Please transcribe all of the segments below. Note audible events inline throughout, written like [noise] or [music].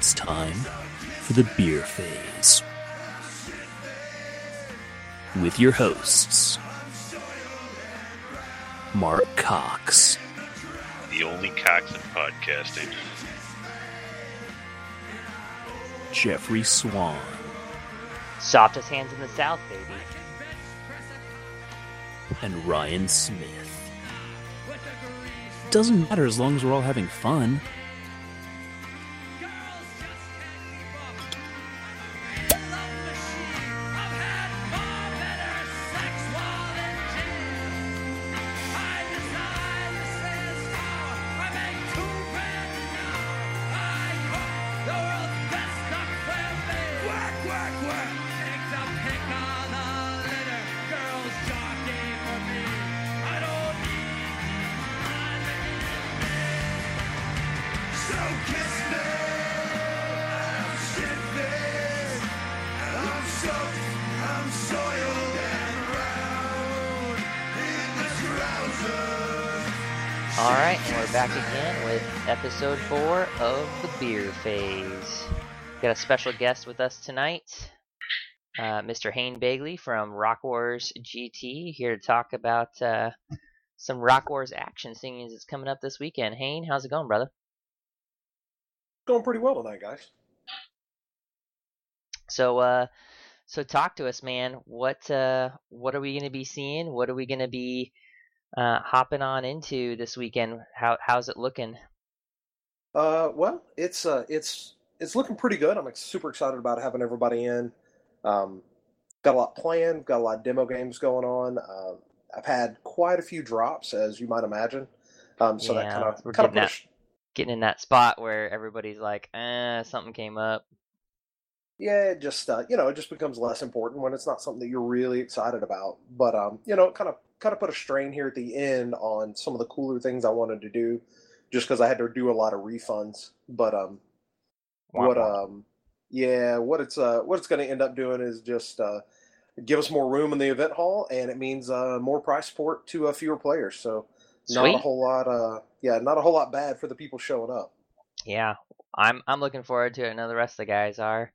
it's time for the beer phase. With your hosts, Mark Cox, The only Cox in podcasting. Jeffrey Swan, Softest hands in the South, baby. and Ryan Smith. Doesn't matter as long as we're all having fun. Episode four of the beer phase. Got a special guest with us tonight, uh, Mr. Hayne Bagley from Rock Wars GT, here to talk about uh, some Rock Wars action, seeing as it's coming up this weekend. Hayne, how's it going, brother? Going pretty well tonight, guys. So, uh, so talk to us, man. What uh, what are we going to be seeing? What are we going to be uh, hopping on into this weekend? How how's it looking? Uh, well, it's uh, it's it's looking pretty good. I'm ex- super excited about having everybody in. Um, got a lot planned. Got a lot of demo games going on. Uh, I've had quite a few drops, as you might imagine. Um, so that kind of kind of. Getting in that spot where everybody's like, eh, something came up. Yeah, it just uh, you know, it just becomes less important when it's not something that you're really excited about. But um, you know, kind of kind of put a strain here at the end on some of the cooler things I wanted to do, just because I had to do a lot of refunds. But um, Wah, what um yeah what it's uh what it's going to end up doing is just uh give us more room in the event hall and it means uh more price support to uh, fewer players so not a whole lot uh yeah not a whole lot bad for the people showing up Yeah, I'm I'm looking forward to it. I know the rest of the guys are.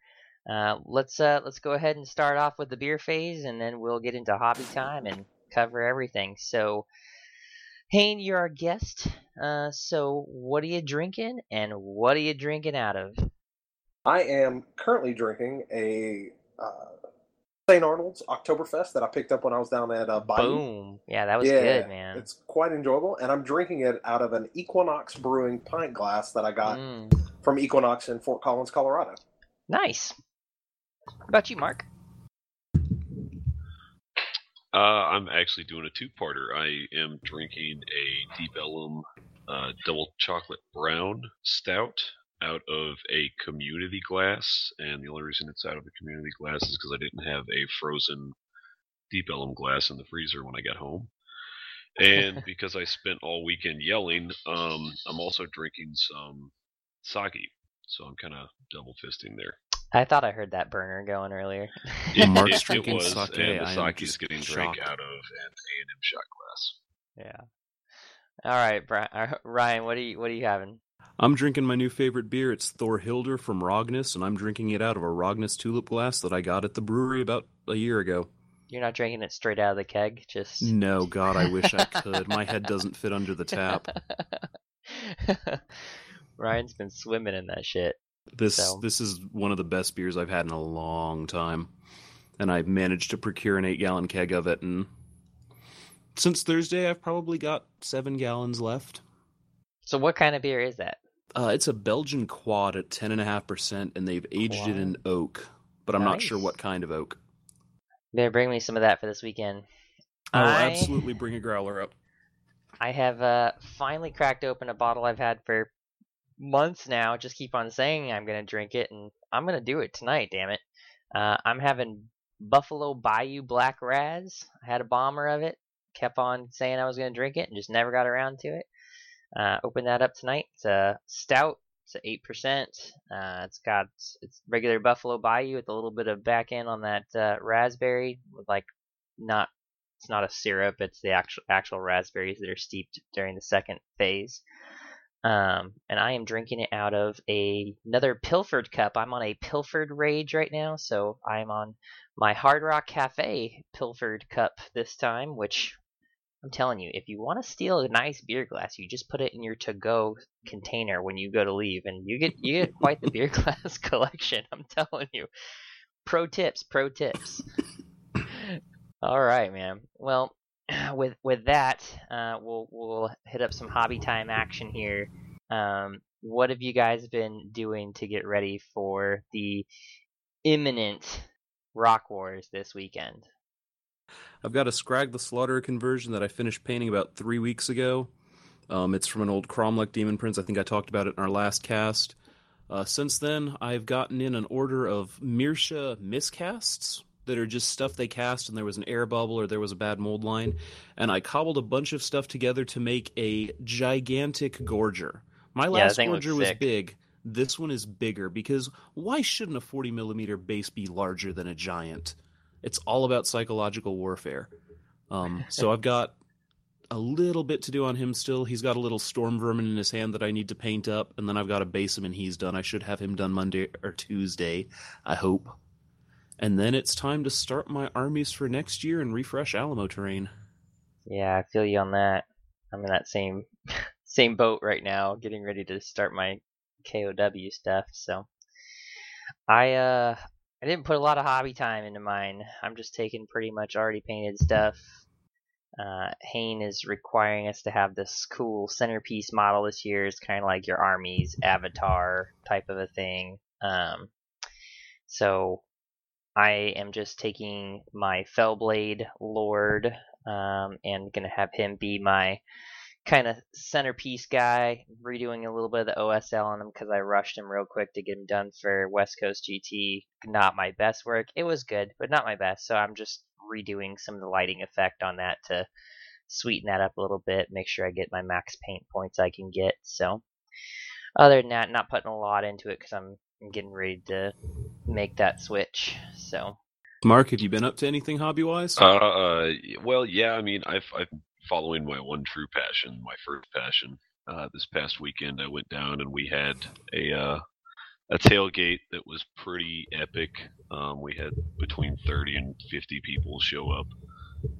Uh, let's uh, let's go ahead and start off with the beer phase, and then we'll get into hobby time and cover everything. So, Hayne, you're our guest. Uh, so what are you drinking, and what are you drinking out of? i am currently drinking a uh st arnold's oktoberfest that i picked up when i was down at uh Bayou. Boom! Yeah, that was yeah, good, man. it's quite enjoyable and i'm drinking it out of an equinox brewing pint glass that i got Mm, from equinox in fort collins colorado nice. What about you, Mark? Uh, I'm actually doing a two-parter. I am drinking a Deep Ellum uh, double chocolate brown stout out of a community glass, and the only reason it's out of a community glass is because I didn't have a frozen Deep Ellum glass in the freezer when I got home. And [laughs] because I spent all weekend yelling, um, I'm also drinking some sake. So I'm kind of double fisting there. I thought I heard that burner going earlier. It, [laughs] Mark's it- it was, sake. and the I am sake is getting drank shocked. out of an A&M shot glass. yeah. All right, Bri- uh, Ryan. What are you What are you having? I'm drinking my new favorite beer. It's Thor Hilder from Rognus, and I'm drinking it out of a Rognus tulip glass that I got at the brewery about a year ago. You're not drinking it straight out of the keg, just. No, God, I wish I [laughs] could. My head doesn't fit under the tap. [laughs] Ryan's been swimming in that shit. This So- this is one of the best beers I've had in a long time, and I managed to procure an eight gallon keg of it. And since Thursday, I've probably got seven gallons left. So, what kind of beer is that? Uh, it's a Belgian quad at ten and a half percent, and they've aged it in oak, but I'm not sure what kind of oak. Better bring me some of that for this weekend. I'll I- absolutely bring a growler up. I have uh, finally cracked open a bottle I've had for months now. Just keep on saying I'm gonna drink it, and I'm gonna do it tonight. Damn it! Uh, I'm having Buffalo Bayou Black Raz. I had a bomber of it. Kept on saying I was gonna drink it, and just never got around to it. Uh, open that up tonight. It's a stout. It's eight percent. Uh, it's got it's regular Buffalo Bayou with a little bit of back end on that uh, raspberry with like not it's not a syrup. It's the actual actual raspberries that are steeped during the second phase. Um, and I am drinking it out of a, another pilfered cup. I'm on a pilfered rage right now, so I'm on my Hard Rock Cafe pilfered cup this time, which I'm telling you, if you want to steal a nice beer glass, you just put it in your to-go container when you go to leave, and you get you get quite the beer [laughs] glass collection. I'm telling you. Pro tips, pro tips. [laughs] All right, man. Well, [clears throat] with with that, uh, we'll we'll hit up some hobby time action here. Um, what have you guys been doing to get ready for the imminent Rock Wars this weekend? I've got a Scrag the Slaughterer conversion that I finished painting about three weeks ago. Um, it's from an old Cromlech Demon Prince. I think I talked about it in our last cast. Uh, since then, I've gotten in an order of Mierce miscasts that are just stuff they cast and there was an air bubble or there was a bad mold line. And I cobbled a bunch of stuff together to make a gigantic Gorger. My last thing Gorger was sick. big. This one is bigger because why shouldn't a 40 millimeter base be larger than a giant? It's all about psychological warfare. Um, [laughs] so I've got a little bit to do on him still. He's got a little storm vermin in his hand that I need to paint up, and then I've got to base him, and he's done. I should have him done Monday or Tuesday, I hope. And then it's time to start my armies for next year and refresh Alamo terrain. Yeah, I feel you on that. I'm in that same [laughs] same boat right now, getting ready to start my KOW stuff. So I uh I didn't put a lot of hobby time into mine. I'm just taking pretty much already painted stuff. Uh, Hayne is requiring us to have this cool centerpiece model this year. It's kind of like your army's avatar type of a thing. Um, so I am just taking my Fellblade Lord um, and gonna have him be my kind of centerpiece guy. Redoing a little bit of the OSL on him because I rushed him real quick to get him done for West Coast GT. Not my best work. It was good, but not my best. So I'm just redoing some of the lighting effect on that to sweeten that up a little bit. Make sure I get my max paint points I can get. So other than that, not putting a lot into it because I'm, I'm getting ready to make that switch. So Mark, have you been up to anything hobby wise? Uh, uh, well, yeah. I mean, I've I've been following my one true passion, my first passion. Uh, this past weekend, I went down and we had a uh, a tailgate that was pretty epic. Um, we had between thirty and fifty people show up.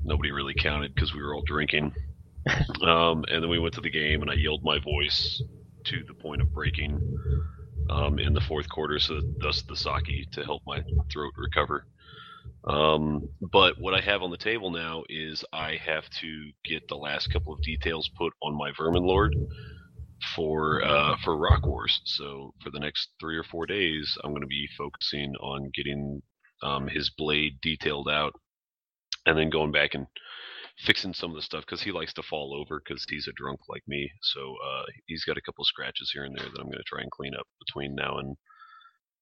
Nobody really counted because we were all drinking. [laughs] Um, and then we went to the game, and I yelled my voice to the point of breaking um, in the fourth quarter, so thus the sake to help my throat recover. Um, but what I have on the table now is I have to get the last couple of details put on my Vermin Lord for uh, for Rock Wars. So for the next three or four days, I'm going to be focusing on getting um, his blade detailed out, and then going back and fixing some of the stuff because he likes to fall over because he's a drunk like me. So uh, he's got a couple scratches here and there that I'm going to try and clean up between now and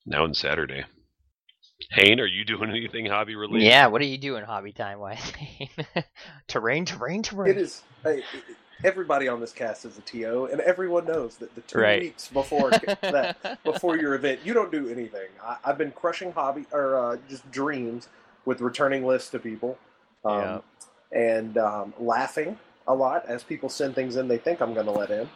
now and Saturday. Hayne, are you doing [laughs] anything hobby related? yeah, what are you doing hobby time wise? [laughs] terrain, terrain, terrain. It is. Hey, everybody on this cast is a TO, and everyone knows that the two Right. weeks before that, [laughs] before your event, you don't do anything. I, I've been crushing hobby or uh, just dreams with returning lists to people, um, and um, laughing a lot as people send things in they think I'm going to let in,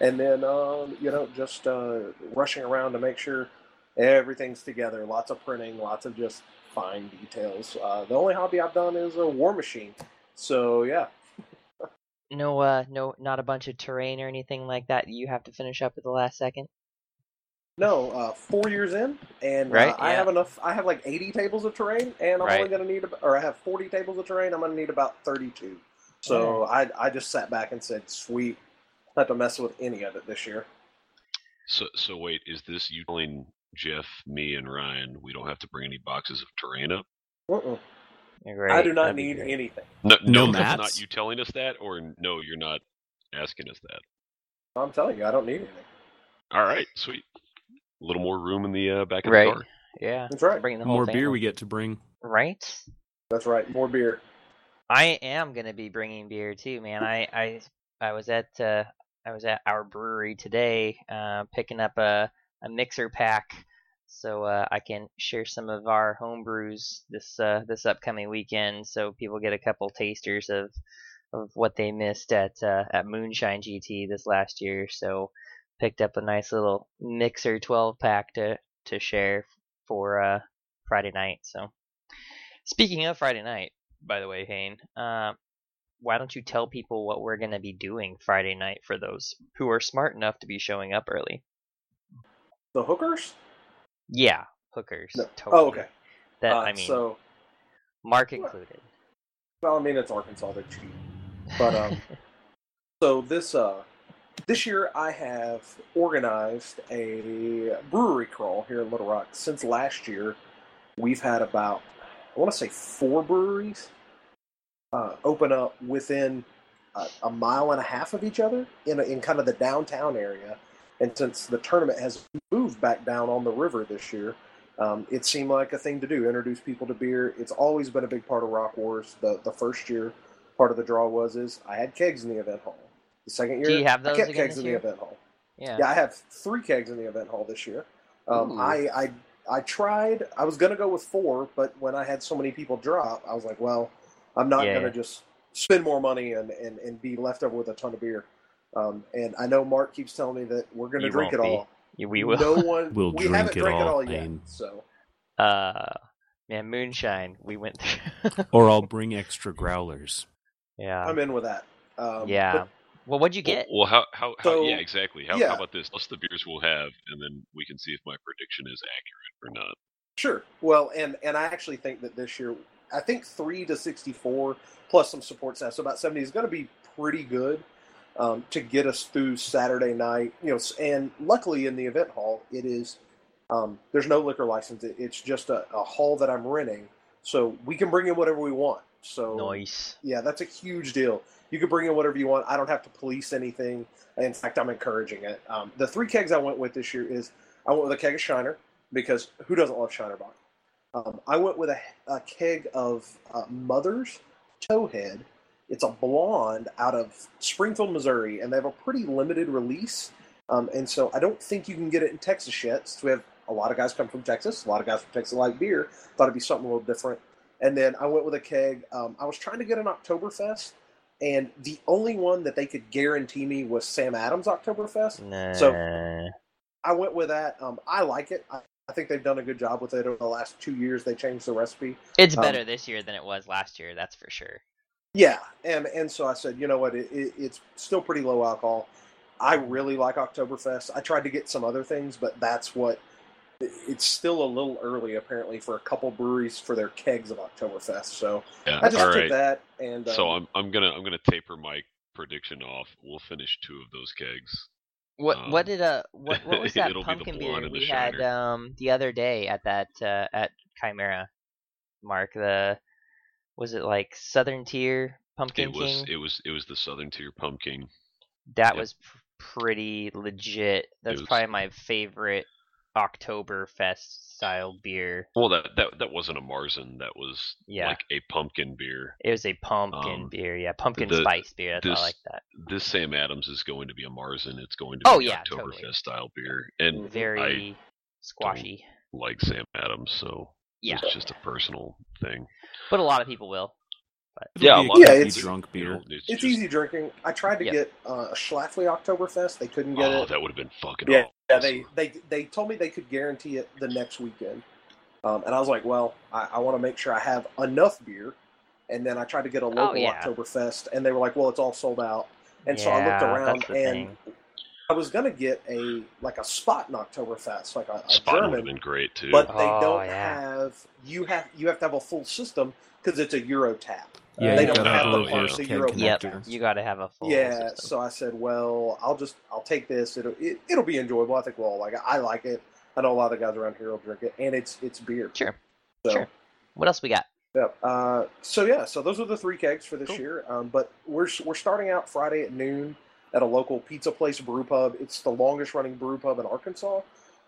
and then um, you know just uh, rushing around to make sure everything's together. Lots of printing, lots of just fine details. Uh, the only hobby I've done is a War Machine. So yeah, No, uh, no, not a bunch of terrain or anything like that. You have to finish up at the last second. No, uh, four years in, and Right, uh, I have enough. I have like eighty tables of terrain, and I'm Right. only going to need, ab- or I have forty tables of terrain. I'm going to need about thirty-two. So I, I just sat back and said, "Sweet, not to mess with any of it this year." So, so wait, is this you telling Jeff, me, and Ryan we don't have to bring any boxes of terrain up? You're I do not that'd need anything. No, No no, that's mats? not you telling us that, or no, you're not asking us that. I'm telling you, I don't need anything. All right, sweet. A little more room in the uh, back of Right. the car. Yeah, That's right. bringing the The whole more thing beer home. we get to bring. Right. That's right. More beer. I am gonna be bringing beer too, man. I I I was at uh I was at our brewery today, uh, picking up a a mixer pack, so uh, I can share some of our home brews this uh this upcoming weekend, so people get a couple tasters of of what they missed at uh, at Moonshine GT this last year. So picked up a nice little mixer 12 pack to to share for uh, Friday night. So speaking of Friday night, by the way, Hayne, uh, why don't you tell people what we're going to be doing Friday night for those who are smart enough to be showing up early? The hookers? Yeah, hookers. No. Totally. Oh, okay. That Uh, I mean, so, Mark included. well, I mean, it's Arkansas. They're cheap. But um, [laughs] so this uh, this year I have organized a brewery crawl here in Little Rock. Since last year, we've had about I want to say four breweries uh, open up within a, a mile and a half of each other in a, in kind of the downtown area. And since the tournament has moved back down on the river this year, um, it seemed like a thing to do. Introduce people to beer. It's always been a big part of Rock Wars. The the first year, part of the draw was is I had kegs in the event hall. The second year, Do you have I kept kegs this in year? the event hall. Yeah. Yeah, I have three kegs in the event hall this year. Um, I, I I tried. I was gonna go with four, but when I had so many people drop, I was like, well, I'm not Yeah, gonna yeah. just spend more money and, and, and be left over with a ton of beer. Um, and I know Mark keeps telling me that we're gonna You drink it be. all. We will. No [laughs] one. We'll we drink haven't it drank it all, all yet. Ian. So Uh, man, moonshine. We went through. Or I'll [laughs] bring extra growlers. yeah. I'm in with that. Um, yeah. Well, what'd you get? well, how how, how So, yeah, exactly. How, yeah. how about this? List the beers we'll have, and then we can see if my prediction is accurate or not. Sure. Well, and and I actually think that this year, I think three to sixty-four plus some support staff, so about seventy is going to be pretty good um, to get us through Saturday night. You know, and luckily in the event hall, it is um, there's no liquor license. It- It's just a, a hall that I'm renting, so we can bring in whatever we want. So Nice. yeah, that's a huge deal. You can bring in whatever you want. I don't have to police anything. In fact, I'm encouraging it. Um, the three kegs I went with this year is I went with a keg of Shiner because who doesn't love Shiner Bock? Um, I went with a, a keg of uh, Mother's Towhead. It's a blonde out of Springfield, Missouri, and they have a pretty limited release. Um, and so I don't think you can get it in Texas yet. So we have a lot of guys come from Texas. A lot of guys from Texas like beer. Thought it'd be something a little different. And then I went with a keg. Um, I was trying to get an Oktoberfest, and the only one that they could guarantee me was Sam Adams Oktoberfest. Nah. So- I went with that. Um, I like it. I, I think they've done a good job with it over the last two years. They changed the recipe. it's um, better this year than it was last year. That's for sure. Yeah, and and so I said, you know what? It, it, it's still pretty low alcohol. I really like Oktoberfest. I tried to get some other things, but that's what. It's still a little early, apparently, for a couple breweries for their kegs of Oktoberfest. So Yeah. I just All took right. that, and um, So I'm I'm gonna I'm gonna taper my prediction off. We'll finish two of those kegs. What what Um, did uh what what was [laughs] that it'll be pumpkin beer we had Shiner. um the other day at that uh, at Chimera? Mark the was it like Southern Tier Pumpkin It was King? it was it was the Southern Tier Pumpkin. that yep. was pr- pretty legit. That's was- probably my favorite Oktoberfest style beer. Well, that that that wasn't a Marzen. That was Yeah. like a pumpkin beer. It was a pumpkin Um, beer, yeah, pumpkin the- spice beer. That's why I this- like that. This Sam Adams is going to be a Marzen. It's going to be Oh, yeah, Oktoberfest totally. style beer, and Very squashy. like Sam Adams, so Yeah, it's just a personal thing. but a lot of people will. It'll Yeah, be a a lot of comfy it's- drunk You beer. it's it's just, easy drinking. I tried to Yep. get uh, a Schlafly Oktoberfest. They couldn't get it. Oh, it. that would have been fucking Yeah, awesome. yeah, they, they they told me they could guarantee it the next weekend, um, and I was like, well, I, I want to make sure I have enough beer, and then I tried to get a local Oh, yeah. Oktoberfest, and they were like, well, it's all sold out, and so I looked around, and thing. I was gonna get a like a spot in Oktoberfest, like a, a Spot would have German, been great too. but they Oh, don't yeah. have you have you have to have a full system because it's a Euro tap. Yeah, They you don't have have the the parts first that keg Euro Yep, you got to have a full Yeah, system. so I said, well, I'll just I'll take this. It'll it, it'll be enjoyable. I think we'll all like it. I like it. I know a lot of the guys around here will drink it, and it's it's beer. Sure. So, Sure. What else we got? Yep. Uh, so yeah, so those are the three kegs for this Cool. year. Um, but we're we're starting out Friday at noon at a local pizza place, brew pub. It's the longest running brew pub in Arkansas.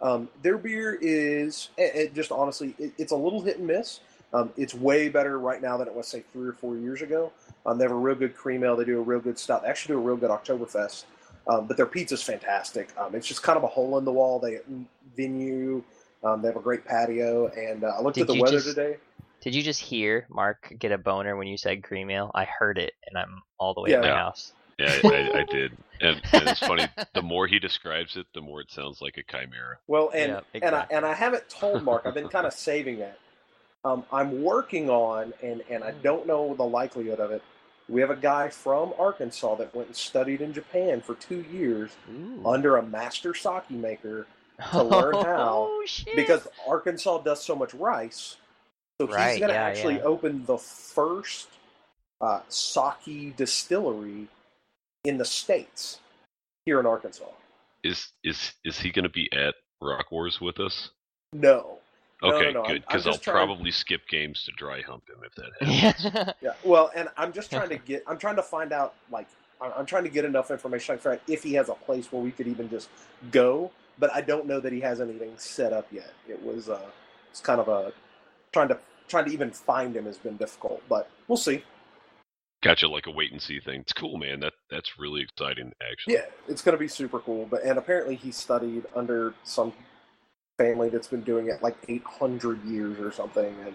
Um, their beer is it, it just honestly, it, it's a little hit and miss. Um, it's way better right now than it was say three or four years ago. Um, they have a real good cream ale. They do a real good stout. They actually do a real good Oktoberfest. Um, but their pizza's fantastic. Um, it's just kind of a hole in the wall. They venue. Um, they have a great patio, and uh, I looked Did at the weather just- today. Did you just hear Mark get a boner when you said cream ale? I heard it, and I'm all the way Yeah. at my Yeah. house. Yeah, I, I, I [laughs] did. And, and it's funny. The more he describes it, the more it sounds like a chimera. Well, and Yeah, and I and I haven't told Mark. I've been [laughs] kind of saving that. Um, I'm working on, and and I don't know the likelihood of it. We have a guy from Arkansas that went and studied in Japan for two years Ooh. under a master sake maker [laughs] to learn how, Oh, shit. because Arkansas does so much rice. So he's Right, going to yeah, actually yeah. open the first uh, sake distillery in the states here in Arkansas. Is is is he going to be at Rock Wars with us? No, No, Okay, no, no, I'm- good. Because I'll trying- probably skip games to dry hump him if that [laughs] happens. yeah. Yeah, well, and I'm just trying to [laughs] get. I'm trying to find out. Like, I'm I'm trying to get enough information. Like, for if he has a place where we could even just go, but I don't know that he has anything set up yet. It was. uh It's kind of a trying to trying to even find him has been difficult, but we'll see. Gotcha, like a wait and see thing. It's cool, man. That that's really exciting, actually. Yeah, it's going to be super cool. But and apparently he studied under some family that's been doing it like 800 years or something, and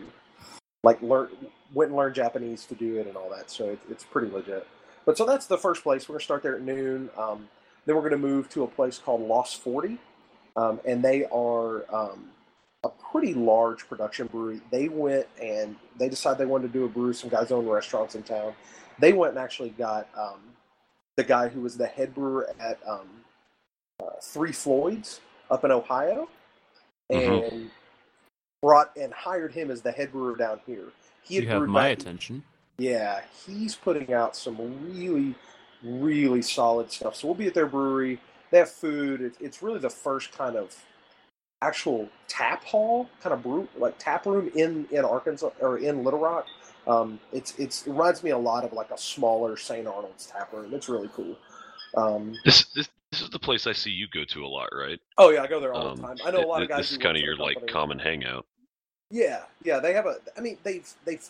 like learn went and learned Japanese to do it and all that. So it, it's pretty legit. But so that's the first place. We're going to start there at noon. Um, then we're going to move to a place called Lost 40, um, and they are um, a pretty large production brewery. They went and they decided they wanted to do a brew. Some guys own restaurants in town. They went and actually got um, the guy who was the head brewer at um, uh, Three Floyds up in Ohio, Mhm. and brought and hired him as the head brewer down here. He had You have my back- attention. yeah, he's putting out some really, really solid stuff. So we'll be at their brewery. They have food. It, it's really the first kind of actual tap hall, kind of brew like tap room in in Arkansas or in Little Rock. Um, it's it's it reminds me a lot of like a smaller St. Arnold's tap room. It's really cool. Um, This this this is the place I see you go to a lot, right? oh yeah, I go there all Um, the time. I know a lot of guys. This is kind of your like common hangout. Yeah, yeah, they have a. I mean, they've they've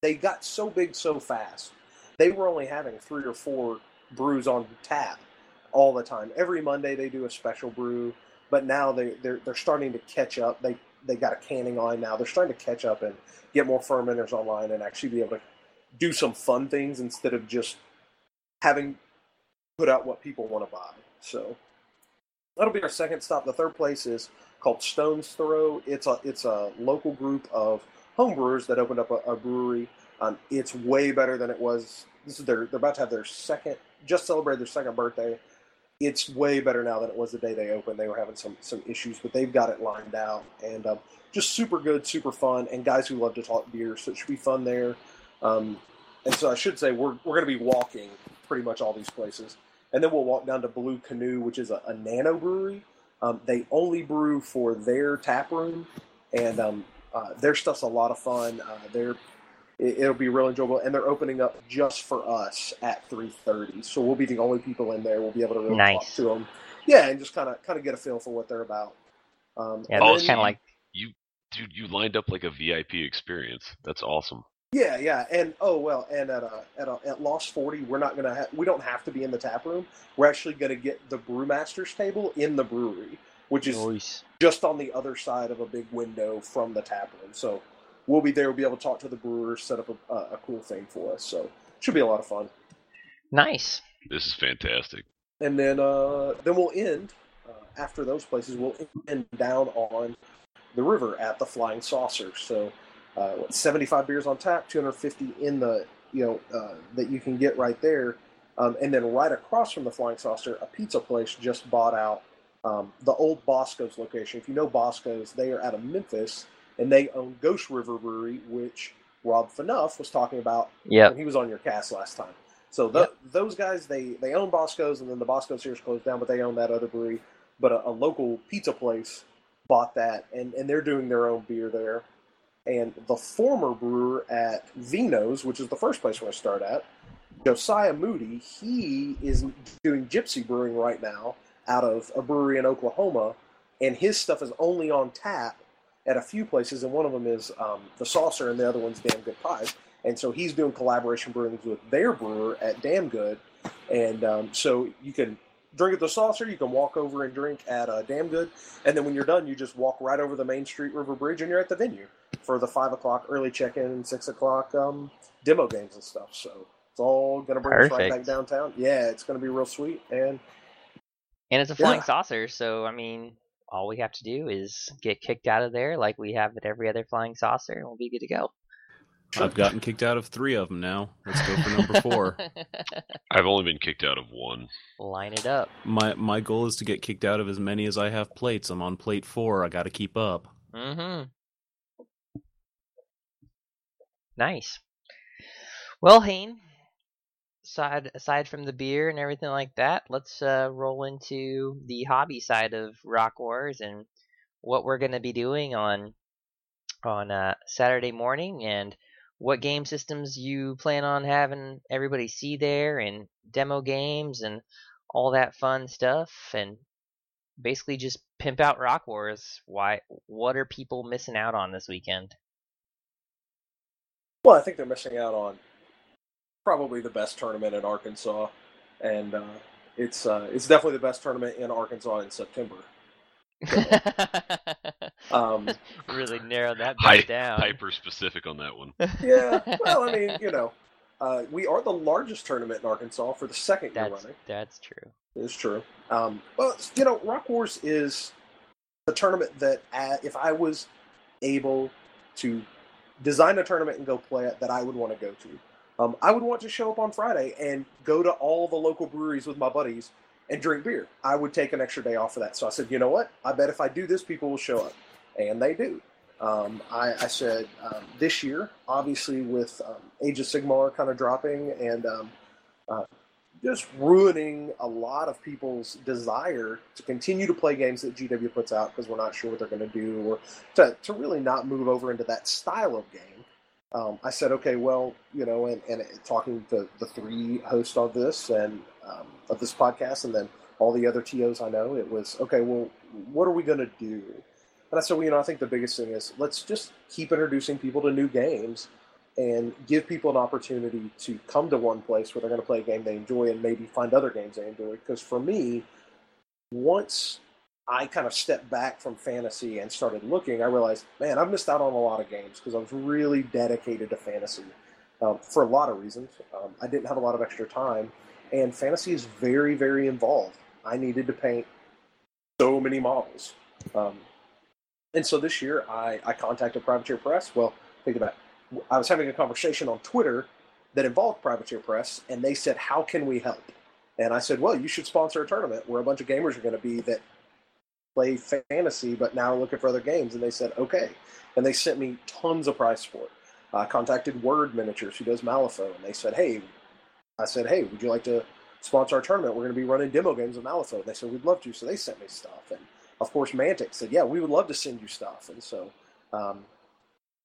they got so big so fast. They were only having three or four brews on tap all the time. Every Monday they do a special brew, but now they they're they're starting to catch up. They they got a canning line now. They're starting to catch up and get more fermenters online and actually be able to do some fun things instead of just having put out what people want to buy. So that'll be our second stop. The third place is called Stones Throw. It's a it's a local group of homebrewers that opened up a, a brewery. Um, it's way better than it was. This is their they're about to have their second just celebrated their second birthday. It's way better now than it was the day they opened. They were having some some issues, but they've got it lined out and um, just super good, super fun, and guys who love to talk beer. So it should be fun there. Um, and so I should say we're we're going to be walking pretty much all these places, and then we'll walk down to Blue Canoe, which is a, a nano brewery. Um, they only brew for their tap room, and um, uh, their stuff's a lot of fun. Uh, they're it, it'll be real enjoyable, and they're opening up just for us at three thirty. So we'll be the only people in there. We'll be able to really talk to them, yeah, and just kind of kind of get a feel for what they're about. Um, Yeah, and Oh, that's kind of like you, Dude, you lined up like a VIP experience. That's awesome. Yeah, yeah, and oh well, and at uh, at uh, at Lost Forty, we're not gonna have we don't have to be in the tap room. We're actually gonna get the brewmaster's table in the brewery, which is Nice. just on the other side of a big window from the tap room. So we'll be there. We'll be able to talk to the brewers, set up a, a, a cool thing for us. So should be a lot of fun. nice. This is fantastic. And then uh, then we'll end uh, after those places. We'll end down on the river at the Flying Saucer. So uh, 75 beers on tap, 250 in the you know uh, that you can get right there. Um, and then right across from the Flying Saucer, a pizza place just bought out um, the old Bosco's location. If you know Bosco's, they are out of Memphis, and they own Ghost River Brewery, which Rob Fanuff was talking about Yep. when he was on your cast last time. So th- those guys, they they own Bosco's, and then the Bosco's here is closed down, but they own that other brewery. But a, a local pizza place bought that, and and they're doing their own beer there. And the former brewer at Vino's, which is the first place going to start at, Josiah Moody, he is doing Gypsy Brewing right now out of a brewery in Oklahoma, and his stuff is only on tap at a few places, and one of them is um, the Saucer, and the other one's Damn Good Pies. And so he's doing collaboration brewings with their brewer at Damn Good, and um, so you can drink at the Saucer, you can walk over and drink at uh, Damn Good, and then when you're done, you just walk right over the Main Street River Bridge, and you're at the venue. For the five o'clock early check-in and six o'clock um, demo games and stuff. So it's all gonna bring us right back downtown. Yeah, it's gonna be real sweet. And And it's a flying Yeah. saucer, so I mean, all we have to do is get kicked out of there like we have at every other flying saucer, and we'll be good to go. I've gotten kicked out of three of them now. Let's go for number four. [laughs] I've only been kicked out of one. Line it up. my my goal is to get kicked out of as many as I have plates. I'm on plate four. I got to keep up. Mm-hmm. Nice. Well, Hayne, aside aside from the beer and everything like that, let's uh, roll into the hobby side of Rock Wars and what we're going to be doing on on uh, Saturday morning and what game systems you plan on having everybody see there and demo games and all that fun stuff and basically just pimp out Rock Wars. Why? What are people missing out on this weekend? Well, I think they're missing out on probably the best tournament in Arkansas, and uh, it's uh, it's definitely the best tournament in Arkansas in September. [laughs] Um, really narrow that Hy- down. Hyper specific on that one. [laughs] yeah, well, I mean, you know, uh, we are the largest tournament in Arkansas for the second year running. that's true. It's true. Um, well, you know, Rock Wars is the tournament that, uh, if I was able to design a tournament and go play it, that I would want to go to. Um, I would want to show up on Friday and go to all the local breweries with my buddies and drink beer. I would take an extra day off for that. So I said, you know what? I bet if I do this, people will show up, and they do. Um, I, I said um, this year, obviously with um, Age of Sigmar kind of dropping and um, uh, just ruining a lot of people's desire to continue to play games that GW puts out because we're not sure what they're going to do or to, to really not move over into that style of game. Um, I said, okay, well, you know, and, and talking to the three hosts of this and um, of this podcast, and then all the other TOs I know, it was okay. Well, what are we going to do? And I said, well, you know, I think the biggest thing is let's just keep introducing people to new games and give people an opportunity to come to one place where they're going to play a game they enjoy and maybe find other games they enjoy. Because for me, once I kind of stepped back from fantasy and started looking, I realized, man, I've missed out on a lot of games because I was really dedicated to fantasy um, for a lot of reasons. Um, I didn't have a lot of extra time, and fantasy is very, very involved. I needed to paint so many models. Um, and so this year, I, I contacted Privateer Press. Well, think about it. I was having a conversation on Twitter that involved Privateer Press, and they said, How can we help? And I said, Well, you should sponsor a tournament where a bunch of gamers are going to be that play fantasy but now are looking for other games. And they said, Okay. And they sent me tons of prize support. I contacted Wyrd Miniatures, who does Malifaux, and they said, Hey, I said, Hey, would you like to sponsor our tournament? We're going to be running demo games of Malifaux. They said, We'd love to. So they sent me stuff. And of course, Mantic said, Yeah, we would love to send you stuff. And so, um,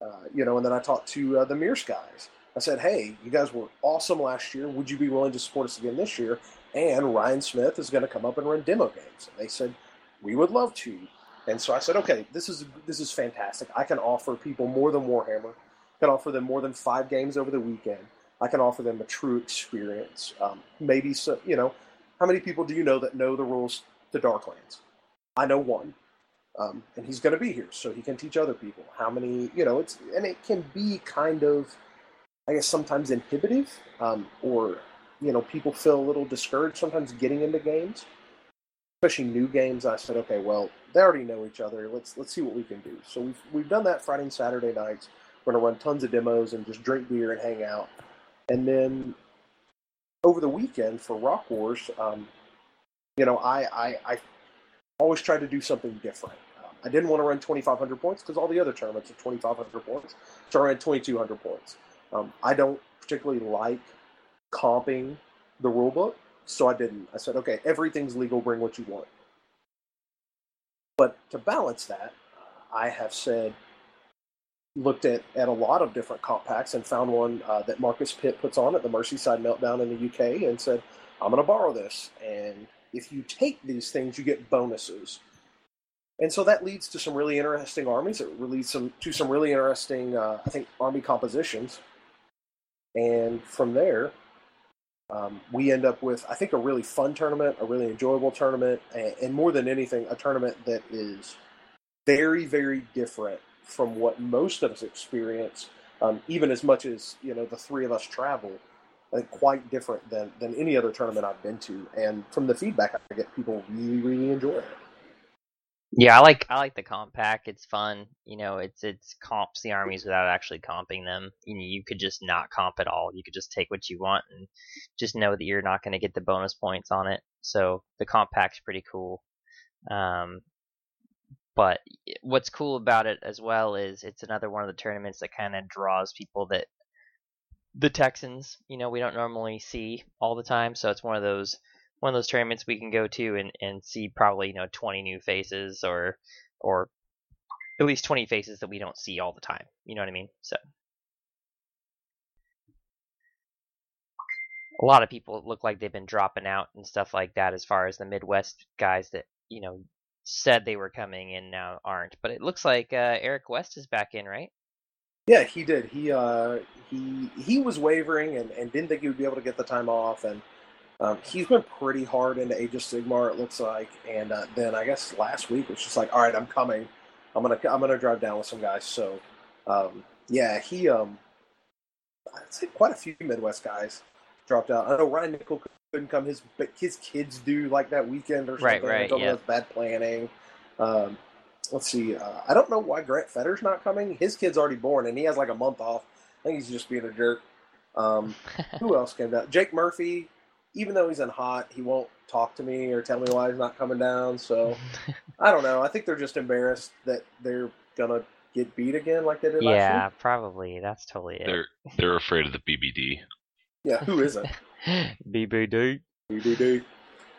uh, you know, and then I talked to uh, the Mierce guys. I said, hey, you guys were awesome last year. Would you be willing to support us again this year? And Ryan Smith is going to come up and run demo games. And they said, we would love to. And so I said, okay, this is this is fantastic. I can offer people more than Warhammer. I can offer them more than five games over the weekend. I can offer them a true experience. Um, maybe so, you know, how many people do you know that know the rules to Darklands? I know one um, and he's going to be here, so he can teach other people. How many, you know, it's and it can be kind of, I guess, sometimes inhibitive, um, or you know, people feel a little discouraged sometimes getting into games, especially new games. I said, okay, well, they already know each other. Let's let's see what we can do. So we've we've done that Friday and Saturday nights. We're going to run tons of demos and just drink beer and hang out, and then over the weekend for Rock Wars, um, you know, I I, I always tried to do something different. Um, I didn't want to run 2,500 points because all the other tournaments are 2,500 points. So I ran 2,200 points. Um, I don't particularly like comping the rule book, so I didn't. I said, okay, everything's legal, bring what you want. But to balance that, I have said, looked at, at a lot of different comp packs and found one uh, that Marcus Pitt puts on at the Merseyside Meltdown in the UK and said, I'm going to borrow this. And if you take these things, you get bonuses. And so that leads to some really interesting armies. It leads some, to some really interesting, uh, I think, army compositions. And from there, um, we end up with, I think, a really fun tournament, a really enjoyable tournament, and, and more than anything, a tournament that is very, very different from what most of us experience, um, even as much as you know the three of us travel. Quite different than than any other tournament I've been to, and from the feedback I get, people really really enjoy it. Yeah, I like I like the comp pack. It's fun. You know, it's it's comps the armies without actually comping them. You know, you could just not comp at all. You could just take what you want and just know that you're not going to get the bonus points on it. So the comp pack's pretty cool. Um, but what's cool about it as well is it's another one of the tournaments that kind of draws people that the Texans, you know, we don't normally see all the time. So it's one of those one of those tournaments we can go to and, and see probably you know 20 new faces or or at least 20 faces that we don't see all the time you know what i mean so a lot of people look like they've been dropping out and stuff like that as far as the midwest guys that you know said they were coming and now aren't but it looks like uh, eric west is back in right yeah he did he uh he he was wavering and, and didn't think he would be able to get the time off and um, he's been pretty hard into Age of Sigmar, it looks like, and uh, then I guess last week was just like, all right, I'm coming. I'm gonna I'm gonna drive down with some guys. So, um, yeah, he um, I'd say quite a few Midwest guys dropped out. I know Ryan Nickel couldn't come. His his kids do like that weekend or something. Right, right, yeah. Bad planning. Um, let's see. Uh, I don't know why Grant Fetter's not coming. His kid's already born, and he has like a month off. I think he's just being a jerk. Um, [laughs] who else came down? Jake Murphy even though he's in hot, he won't talk to me or tell me why he's not coming down. So [laughs] I don't know. I think they're just embarrassed that they're gonna get beat again like they did last year. yeah probably that's totally it They're they're afraid of the BBD. Yeah, who isn't? [laughs] bbd BBD.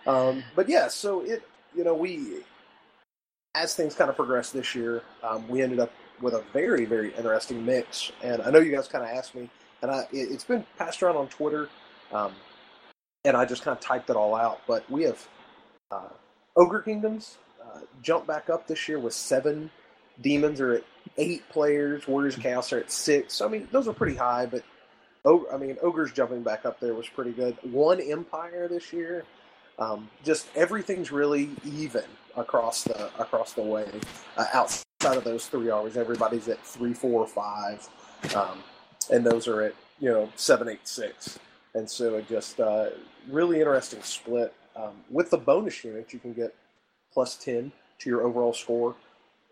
Um, but yeah, so it you know we as things kind of progressed this year, um, we ended up with a very very interesting mix. And I know you guys kind of asked me, and I it, has been passed around on Twitter. Um, and I just kind of typed it all out. But we have uh, Ogre Kingdoms uh, jump back up this year with seven. Demons are at eight players. Warriors of Chaos are at six. So, I mean, those are pretty high, but Ogre, I mean, Ogre's jumping back up there was pretty good. One Empire this year. Um, just everything's really even across the across the way. Uh, outside of those three hours, everybody's at three, four, five, um, and those are at you know seven, eight, six. And so it just uh, really interesting split. Um, with the bonus unit, you can get plus 10 to your overall score.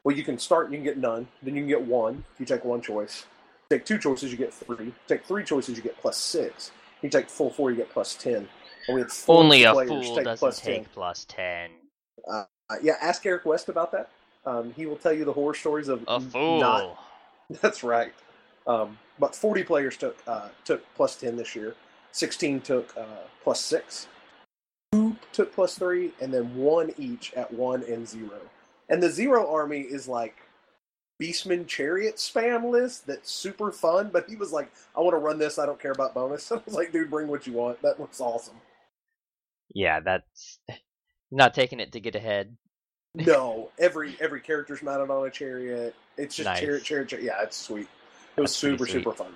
Well, you can start, you can get none. Then you can get one if you take one choice. Take two choices, you get three. Take three choices, you get plus six. You take full four, you get plus 10. And only a fool take doesn't plus take 10. plus 10 Uh, yeah, ask Eric West about that. Um, he will tell you the horror stories of a fool not [laughs] That's right. Um, but 40 players took uh, took plus 10 this year. 16 took uh, plus 6. Two took plus 3, and then one each at 1 and 0. And the 0 army is like Beastman Chariot spam list that's super fun, but he was like, I want to run this, I don't care about bonus. [laughs] I was like, dude, bring what you want. That looks awesome. Yeah that's [laughs] not taking it to get ahead No, every every character's mounted on a chariot. It's just Nice. chariot, chariot, chariot. Yeah, it's sweet. It was That's pretty super, super fun.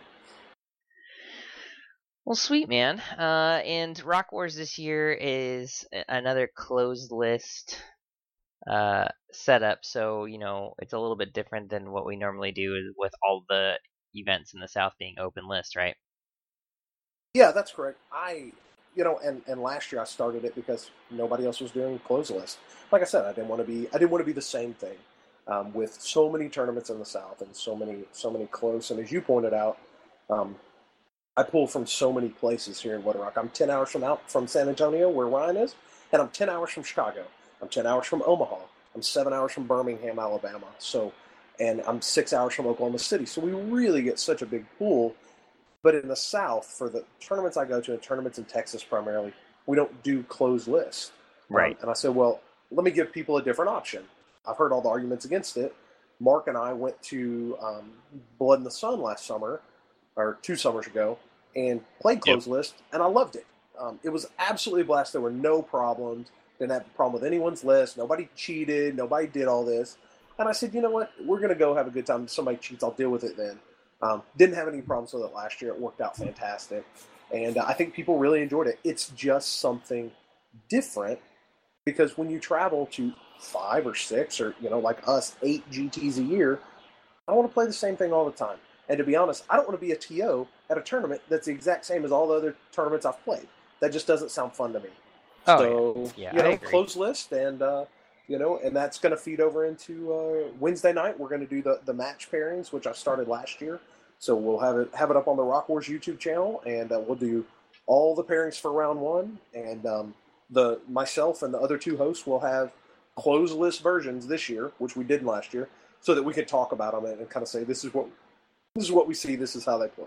Well, sweet man. Uh, and Rock Wars this year is another closed list uh, setup, so you know it's a little bit different than what we normally do with all the events in the South being open list, right? Yeah, that's correct. I, you know, and and last year I started it because nobody else was doing close list. Like I said, I didn't want to be I didn't want to be the same thing um, with so many tournaments in the South and so many so many close. And as you pointed out, um, I pull from so many places here in Wood Rock. I'm ten hours from out from San Antonio, where Ryan is, and I'm ten hours from Chicago. I'm ten hours from Omaha. I'm seven hours from Birmingham, Alabama. So, and I'm six hours from Oklahoma City. So we really get such a big pool. But in the South, for the tournaments I go to, and tournaments in Texas primarily, we don't do closed lists. Um, and I said, well, let me give people a different option. I've heard all the arguments against it. Mark and I went to um, Blood in the Sun last summer, or two summers ago, and played closed list, and I loved it. Um, it was absolutely a blast. There were no problems. Didn't have a problem with anyone's list. Nobody cheated. Nobody did all this. And I said, you know what? We're going to go have a good time. If somebody cheats, I'll deal with it then. Um, didn't have any problems with it last year. It worked out fantastic. And uh, I think people really enjoyed it. It's just something different because when you travel to five or six or, you know, like us, eight GTs a year, I want to play the same thing all the time. And to be honest, I don't want to be a TO at a tournament that's the exact same as all the other tournaments I've played. That just doesn't sound fun to me. Oh, so yeah. Yeah, you know, closed list, and uh, you know, and that's going to feed over into uh, Wednesday night. We're going to do the the match pairings, which I started last year. So we'll have it have it up on the Rock Wars YouTube channel, and uh, we'll do all the pairings for round one. And um, the myself and the other two hosts will have closed list versions this year, which we did last year, so that we could talk about them and, and kind of say this is what this is what we see, this is how they play.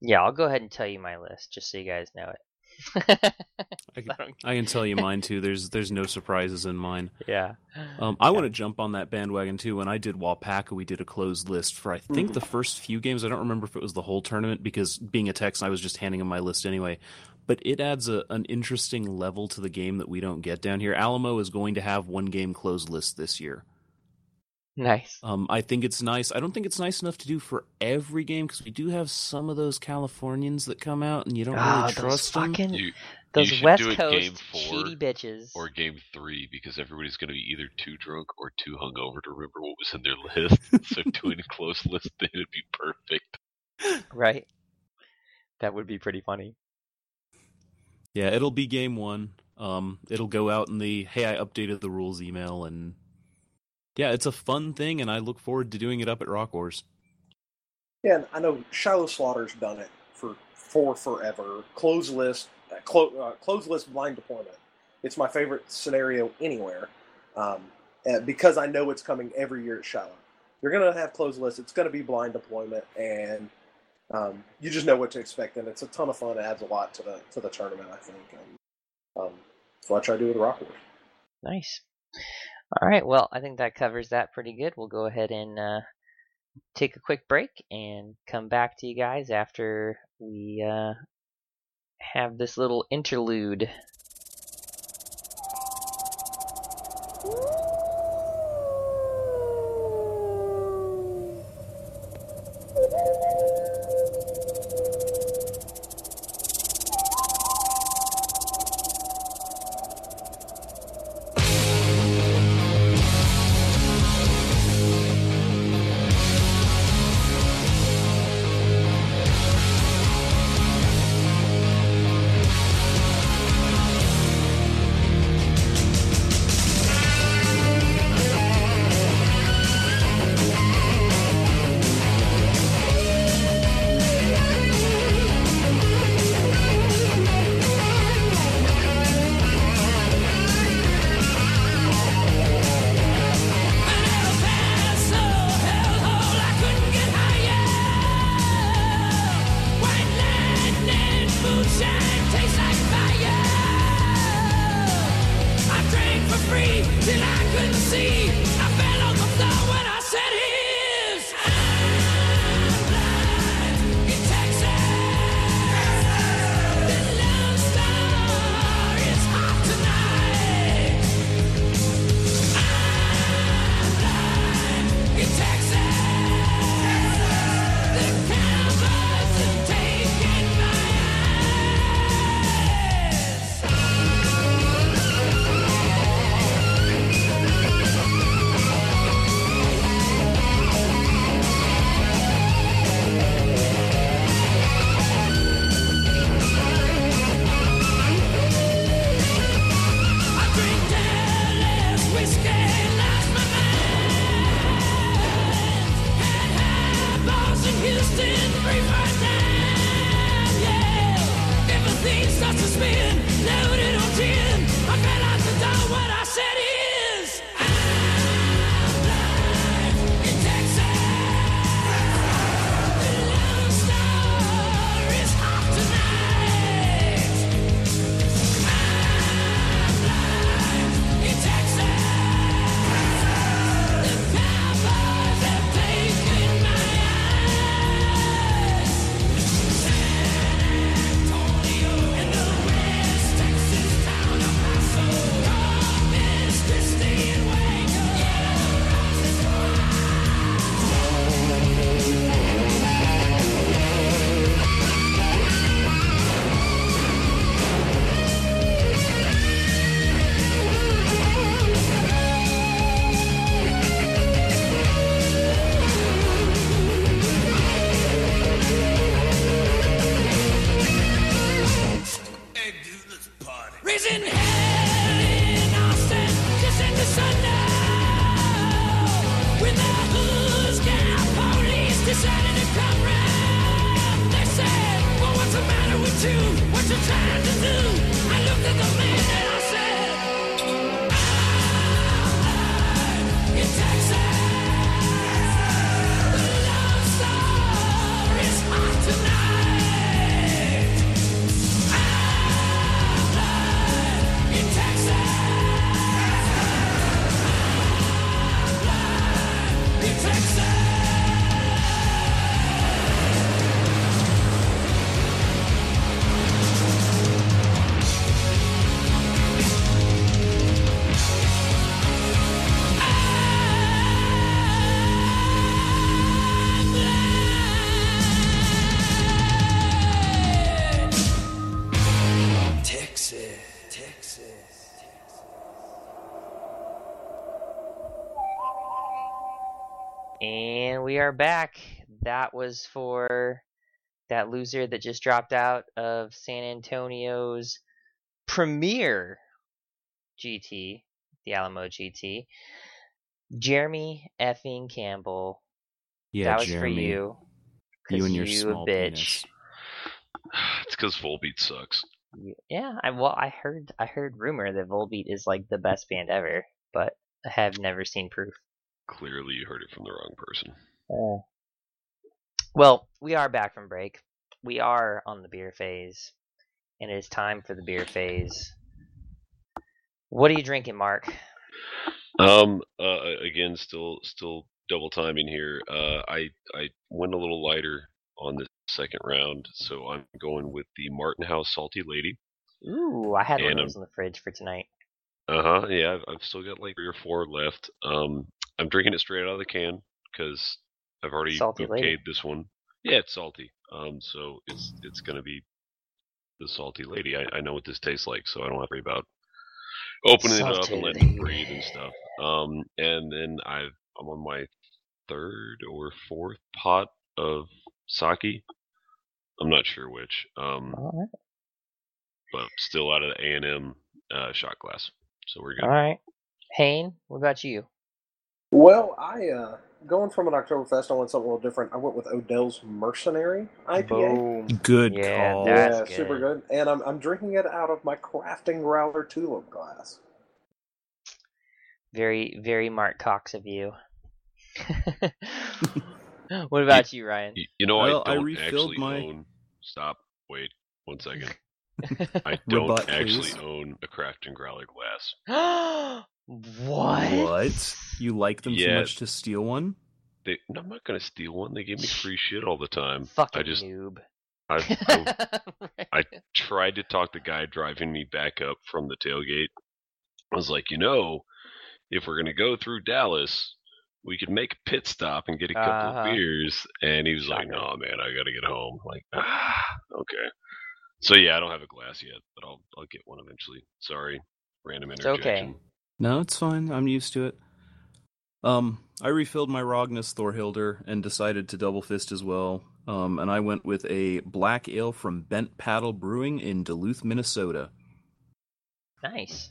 Yeah, I'll go ahead and tell you my list just so you guys know it. I can, I can tell you mine too. There's there's no surprises in mine. yeah. Um, I want to jump on that bandwagon too. When I did Wapaka, we did a closed list for I think Mhm. the first few games. I don't remember if it was the whole tournament because being a Texan, I was just handing him my list anyway. But it adds a, an interesting level to the game that we don't get down here. Alamo is going to have one game closed list this year. Nice. Um, I think it's nice. I don't think it's nice enough to do for every game because we do have some of those Californians that come out and you don't Ah, really those trust them. fucking You those should West do Coast game four cheaty bitches. or game three because everybody's going to be either too drunk or too hungover to remember what was in their [laughs] list. so [laughs] doing a close list [laughs] then would be perfect. right? That would be pretty funny. Yeah, it'll be game one. Um, it'll go out in the hey, I updated the rules email, and yeah, it's a fun thing, and I look forward to doing it up at Rock Wars. Yeah, and I know Shiloh Slaughter's done it for for forever. Closed list, uh, clo- uh, closed list blind deployment. It's my favorite scenario anywhere, um, because I know it's coming every year at Shiloh. You're gonna have closed lists. It's gonna be blind deployment, and um, you just know what to expect, and it's a ton of fun. It adds a lot to the to the tournament, I think. And, um, that's what I try to do with Rock Wars. Nice. All right. Well, I think that covers that pretty good. We'll go ahead and uh, take a quick break and come back to you guys after we uh, have this little interlude. Tune. What you trying to do? I looked at the man are back. That was for that loser that just dropped out of San Antonio's premier GT, the Alamo GT. Jeremy effing Campbell. Yeah, that was Jeremy, for you. You and your you small bitch. penis. [sighs] It's because Volbeat sucks. Yeah, I well, I heard I heard rumor that Volbeat is like the best band ever, but I have never seen proof. Clearly, you heard it from the wrong person. Well, we are back from break. We are on the beer phase, and it is time for the beer phase. What are you drinking, Mark? Um. Uh. Again, still, still double timing here. Uh. I I went a little lighter on the second round, so I'm going with the Martin House Salty Lady. Ooh, I had one of those in the fridge for tonight. Uh huh. Yeah, I've, I've still got like three or four left. Um. I'm drinking it straight out of the can because I've already Salty Lady. okayed this one. Yeah, it's salty. Um. So it's it's gonna be the Salty Lady. I, I know what this tastes like, so I don't have to worry about opening it up and letting Lady. it breathe and stuff. Um. And then I've I'm on my third or fourth pot of sake. I'm not sure which. Um. All right. But still out of the A and M uh, shot glass. So we're good. All right. Hayne, what about you? Well, I uh, going from an Oktoberfest, I went something a little different. I went with Odell's Mercenary IPA. Boom. Good Yeah, call. that's yeah, super good. good. And I'm I'm drinking it out of my Craft and Growler tulip glass. Very, very Mark Cox of you. [laughs] [laughs] what about you, Ryan? You know, Well, I I don't refilled actually my- own. Stop. Wait. One second. [laughs] I don't Rebut, actually please. own a Craft and Growler glass. [gasps] what? What? You like them too much to steal one? They, no, I'm not gonna steal one. They give me free shit all the time. Fucking I just noob. I, [laughs] I I [laughs] tried to talk the guy driving me back up from the tailgate. I was like, you know, if we're gonna go through Dallas, we could make a pit stop and get a couple Uh-huh. of beers. And he was like, Shocker. no, man, I gotta get home. I'm like, ah, okay. So yeah, I don't have a glass yet, but I'll I'll get one eventually. Sorry, random It's okay. No, it's fine. I'm used to it. Um, I refilled my Rognus Thorhilder and decided to double fist as well. Um, and I went with a black ale from Bent Paddle Brewing in Duluth, Minnesota. Nice.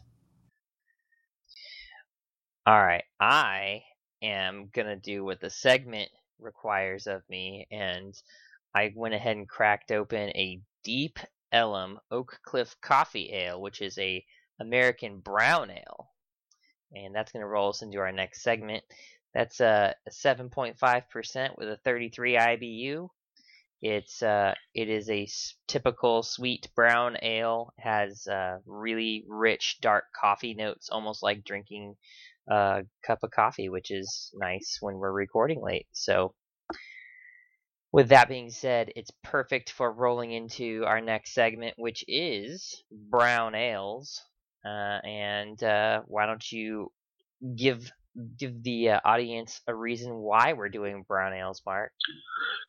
All right, I am gonna do what the segment requires of me, and I went ahead and cracked open a Deep Ellum Oak Cliff Coffee Ale, which is a American brown ale, and that's gonna roll us into our next segment. That's a 7.5% with a 33 IBU. It's uh, it is a typical sweet brown ale. Has uh, really rich dark coffee notes, almost like drinking a cup of coffee, which is nice when we're recording late. So, with that being said, it's perfect for rolling into our next segment, which is brown ales. Uh, and uh, why don't you give give the uh, audience a reason why we're doing brown ales, Mark?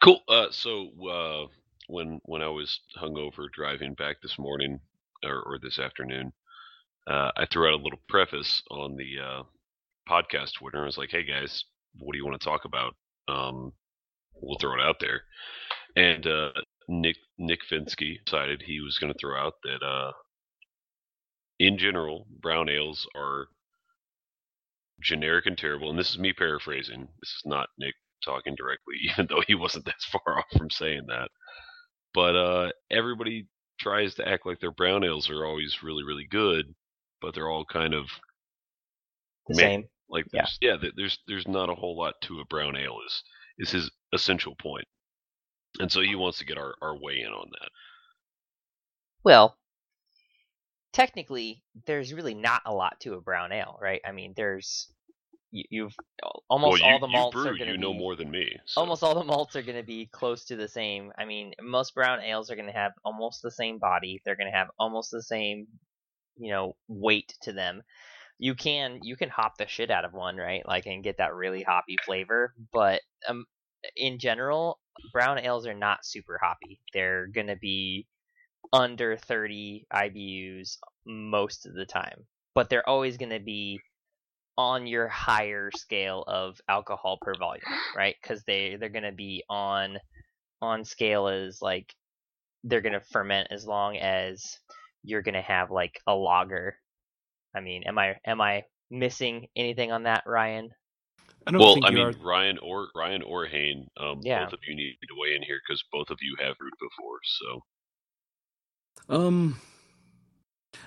Cool. Uh, so uh, when when I was hungover driving back this morning or, or this afternoon, uh, I threw out a little preface on the uh, podcast Twitter. I was like, "Hey guys, what do you want to talk about? Um, we'll throw it out there." And uh, Nick Nick Finsky decided he was going to throw out that, uh, in general, brown ales are generic and terrible. And this is me paraphrasing. This is not Nick talking directly, [laughs] even though he wasn't that far off from saying that. But uh, everybody tries to act like their brown ales are always really really good, but they're all kind of The meh. same. Like Yeah. there's yeah, th- there's there's not a whole lot to a brown ale is is his essential point. And so he wants to get our, our way in on that. Well, technically, there's really not a lot to a brown ale, right? I mean, there's you, you've almost well, you, all the malts are going to you be know more than me. so- almost all the malts are going to be close to the same. I mean, most brown ales are going to have almost the same body. They're going to have almost the same, you know, weight to them. You can you can hop the shit out of one, right? Like and get that really hoppy flavor, but um in general, brown ales are not super hoppy. They're going to be under 30 IBUs most of the time. But they're always going to be on your higher scale of alcohol per volume, [gasps] right? Because they they're gonna be on on scale as like they're gonna ferment as long as you're gonna have like a lager. I mean, am I am I missing anything on that, Ryan? I don't well, think I you mean, are. Ryan or Ryan or Hayne, um, Yeah. both of you need to weigh in here because both of you have brewed before. So Um,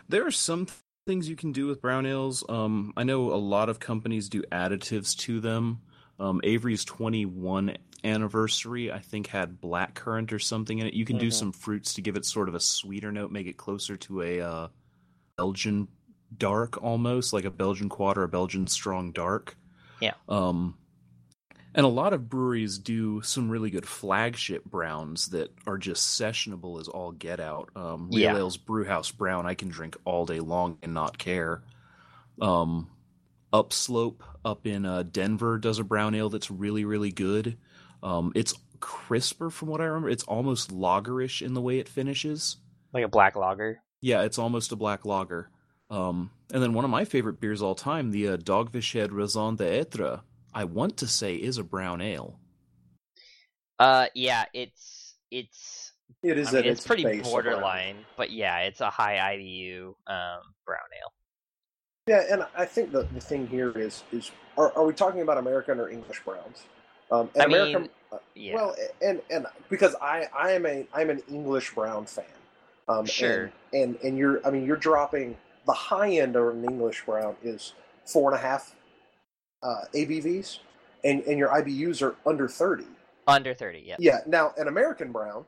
there are some th- things you can do with brown ales. Um, I know a lot of companies do additives to them. Um, Avery's 21 anniversary, I think, had black currant or something in it. You can do Mhm. some fruits to give it sort of a sweeter note, make it closer to a uh, Belgian dark almost, like a Belgian quad or a Belgian strong dark. Yeah. Um, and a lot of breweries do some really good flagship browns that are just sessionable as all get out. Um, Real Yeah. Ale's Brewhouse Brown, I can drink all day long and not care. Um, Upslope up in uh, Denver does a brown ale that's really, really good. Um, it's crisper from what I remember. It's almost lagerish in the way it finishes. Like a black lager? Yeah, it's almost a black lager. Um, and then one of my favorite beers all time, the uh, Dogfish Head Raison d'Etre, I want to say is a brown ale. Uh, yeah, it's it's It is I mean, it's its pretty base brown. borderline, but yeah, it's a high IBU um brown ale. Yeah, and I think the, the thing here is is are, are we talking about American or English browns? Um, and I American, mean, uh, Yeah. well, and and because I I am a I'm an English brown fan. Um, Sure. And, and and you're I mean you're dropping the high end of an English brown is four and a half uh, ABVs, and and your IBUs are under thirty. under 30, yeah. Yeah. Now an American brown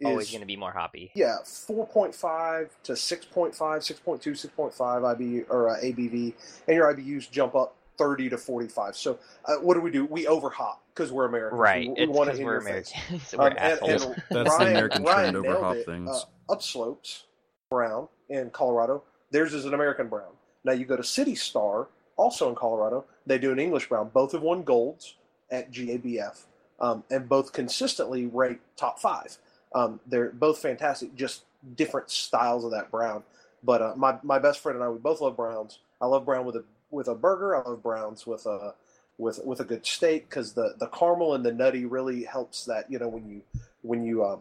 is Always going to be more hoppy. yeah, 4.5 to 6.5, 6.2, 6.5 IBU or uh, ABV, and your IBUs jump up 30 to 45. So, uh, what do we do? We overhop because we're Americans. Right. We, we it's want it because in we're your face. Americans. [laughs] Um, we're and, assholes. and That's the American Ryan trend over hop it. things. Uh, Upslopes Brown in Colorado. Theirs is an American brown. Now you go to City Star, also in Colorado. They do an English brown. Both have won golds at GABF, um, and both consistently rate top five. Um, they're both fantastic, just different styles of that brown. But uh, my my best friend and I, we both love browns. I love brown with a with a burger. I love browns with a with with a good steak because the the caramel and the nutty really helps that. You know when you when you um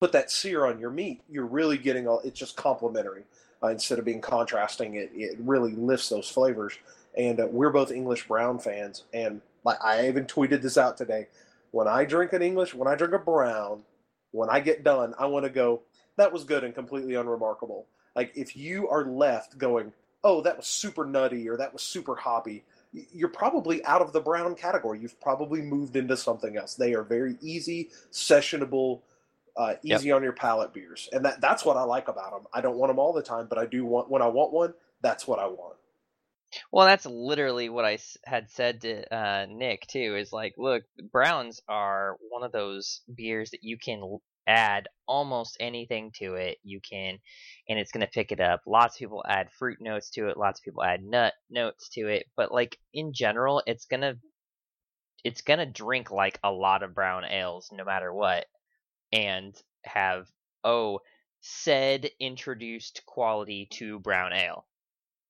put that sear on your meat, you're really getting all. It's just complementary uh, instead of being contrasting. It it really lifts those flavors. And uh, we're both English brown fans. And like I even tweeted this out today. When I drink an English, when I drink a brown, when I get done, I want to go. That was good and completely unremarkable. Like if you are left going, oh, that was super nutty or that was super hoppy, you're probably out of the brown category. You've probably moved into something else. They are very easy, sessionable, uh, Yep. easy on your palate beers, and that that's what I like about them. I don't want them all the time, but I do want when I want one. That's what I want. Well, that's literally what I had said to uh, Nick too. Is like, look, browns are one of those beers that you can add almost anything to it. You can, and it's gonna pick it up. Lots of people add fruit notes to it. Lots of people add nut notes to it. But like in general, it's gonna, it's gonna drink like a lot of brown ales, no matter what, and have oh said introduced quality to brown ale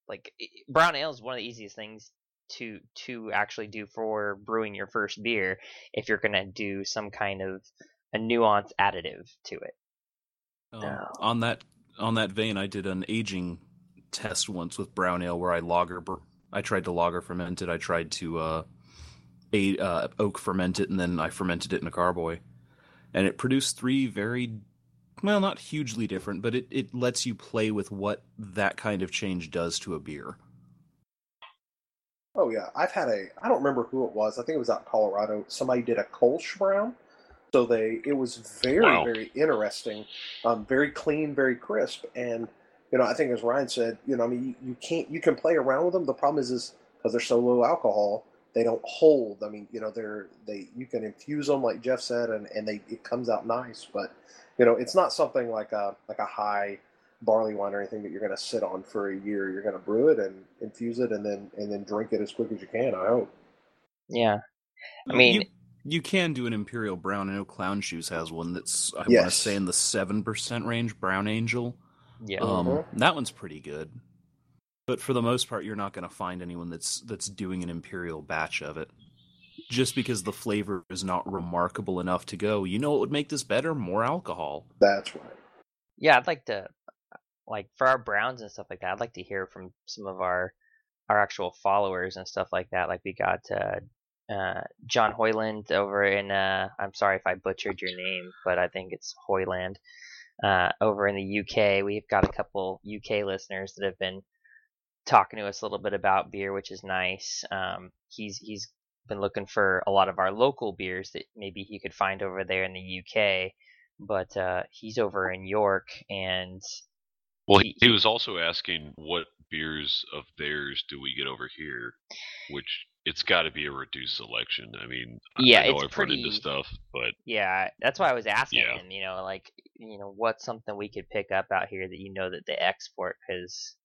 like brown ale is one of the easiest things to to actually do for brewing your first beer if you're gonna do some kind of a nuance additive to it. Um, No. On that on that vein, I did an aging test once with brown ale where I lager. I tried to lager ferment it. I tried to uh, a, uh, oak ferment it, and then I fermented it in a carboy, and it produced three very well, not hugely different, but it, it lets you play with what that kind of change does to a beer. Oh yeah, I've had a. I don't remember who it was. I think it was out in Colorado. Somebody did a Kolsch brown, so they. It was very Wow. very interesting, um, very clean, very crisp, and you know I think as Ryan said, you know I mean you, you can't you can play around with them. The problem is is because they're so low alcohol, they don't hold. I mean you know they're they you can infuse them like Jeff said, and and they it comes out nice, but you know it's not something like a like a high barley wine or anything that you're going to sit on for a year. You're going to brew it and infuse it, and then and then drink it as quick as you can. I hope. Yeah. I mean- you, you can do an imperial brown. I know Clown Shoes has one that's I want to say in the seven percent range. Brown Angel. Yeah. Um, Mhm. that one's pretty good. But for the most part, you're not going to find anyone that's that's doing an imperial batch of it. Just because the flavor is not remarkable enough to go, you know what would make this better? More alcohol. That's right. Yeah, I'd like to, like, for our Browns and stuff like that. I'd like to hear from some of our our actual followers and stuff like that. Like we got uh, uh, John Hoyland over in. Uh, I'm sorry if I butchered your name, but I think it's Hoyland. Uh, over in the UK, we've got a couple UK listeners that have been talking to us a little bit about beer, which is nice. Um, he's he's been looking for a lot of our local beers that maybe he could find over there in the UK but uh, he's over in York, and Well, He- he, was also asking what beers of theirs do we get over here, which it's got to be a reduced selection. I mean, Yeah, I know it's I've run into pretty- stuff, but yeah, that's why I was asking Yeah. him. You know, like you know, what's something we could pick up out here that you know that they export? Because,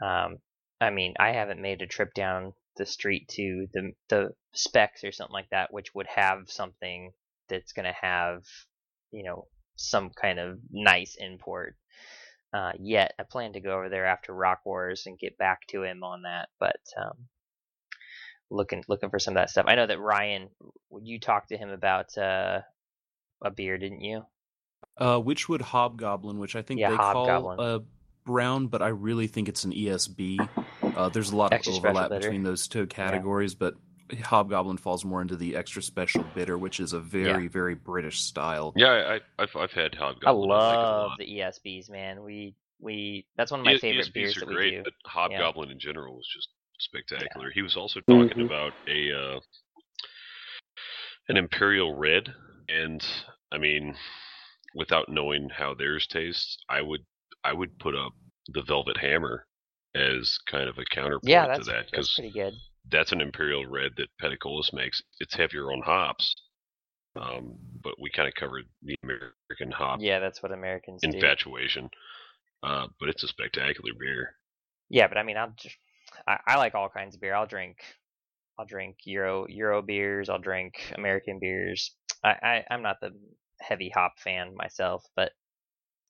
um, I mean, I haven't made a trip down the street to the the specs or something like that, which would have something that's going to have, you know, some kind of nice import. Uh, yet I plan to go over there after Rock Wars and get back to him on that, but um, looking looking for some of that stuff. I know that Ryan, you talked to him about uh, a beer, didn't you? Uh, Wychwood Hobgoblin, which I think Yeah, they Hobgoblin. call a brown, but I really think it's an ESB. Uh, there's a lot Extra of overlap between those two categories, but Hobgoblin falls more into the extra special bitter, which is a very, very British style. yeah, I, I, I've I've had I Hobgoblin. like it a love lot. the ESBs, man. We we that's one of my E- favorite ESBs beers are that we great, do. but Hobgoblin in general was just spectacular. He was also talking about a uh, an Imperial Red, and I mean, without knowing how theirs tastes, I would I would put up the Velvet Hammer as kind of a counterpoint Yeah, to that that's because pretty good. that's an Imperial Red that Peticolas makes. It's heavier on hops, um, but we kind of covered the American hop Yeah, that's what Americans do. infatuation. Uh, but it's a spectacular beer. Yeah, but I mean, I'll just I, I like all kinds of beer. I'll drink I'll drink Euro Euro beers. I'll drink American beers. I, I I'm not the heavy hop fan myself, but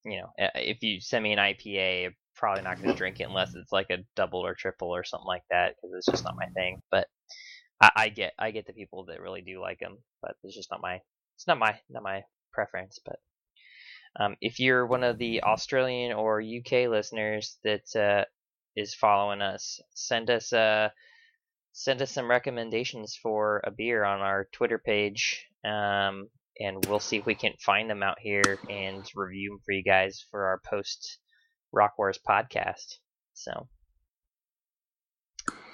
you know, if you send me an IPA, I'm probably not going to drink it unless it's like a double or triple or something like that because it's just not my thing. But I, I get I get the people that really do like them, but it's just not my it's not my not my preference. But um, if you're one of the Australian or UK listeners that uh, is following us, send us uh send us some recommendations for a beer on our Twitter page, um, and we'll see if we can find them out here and review them for you guys for our post Rock Wars podcast. So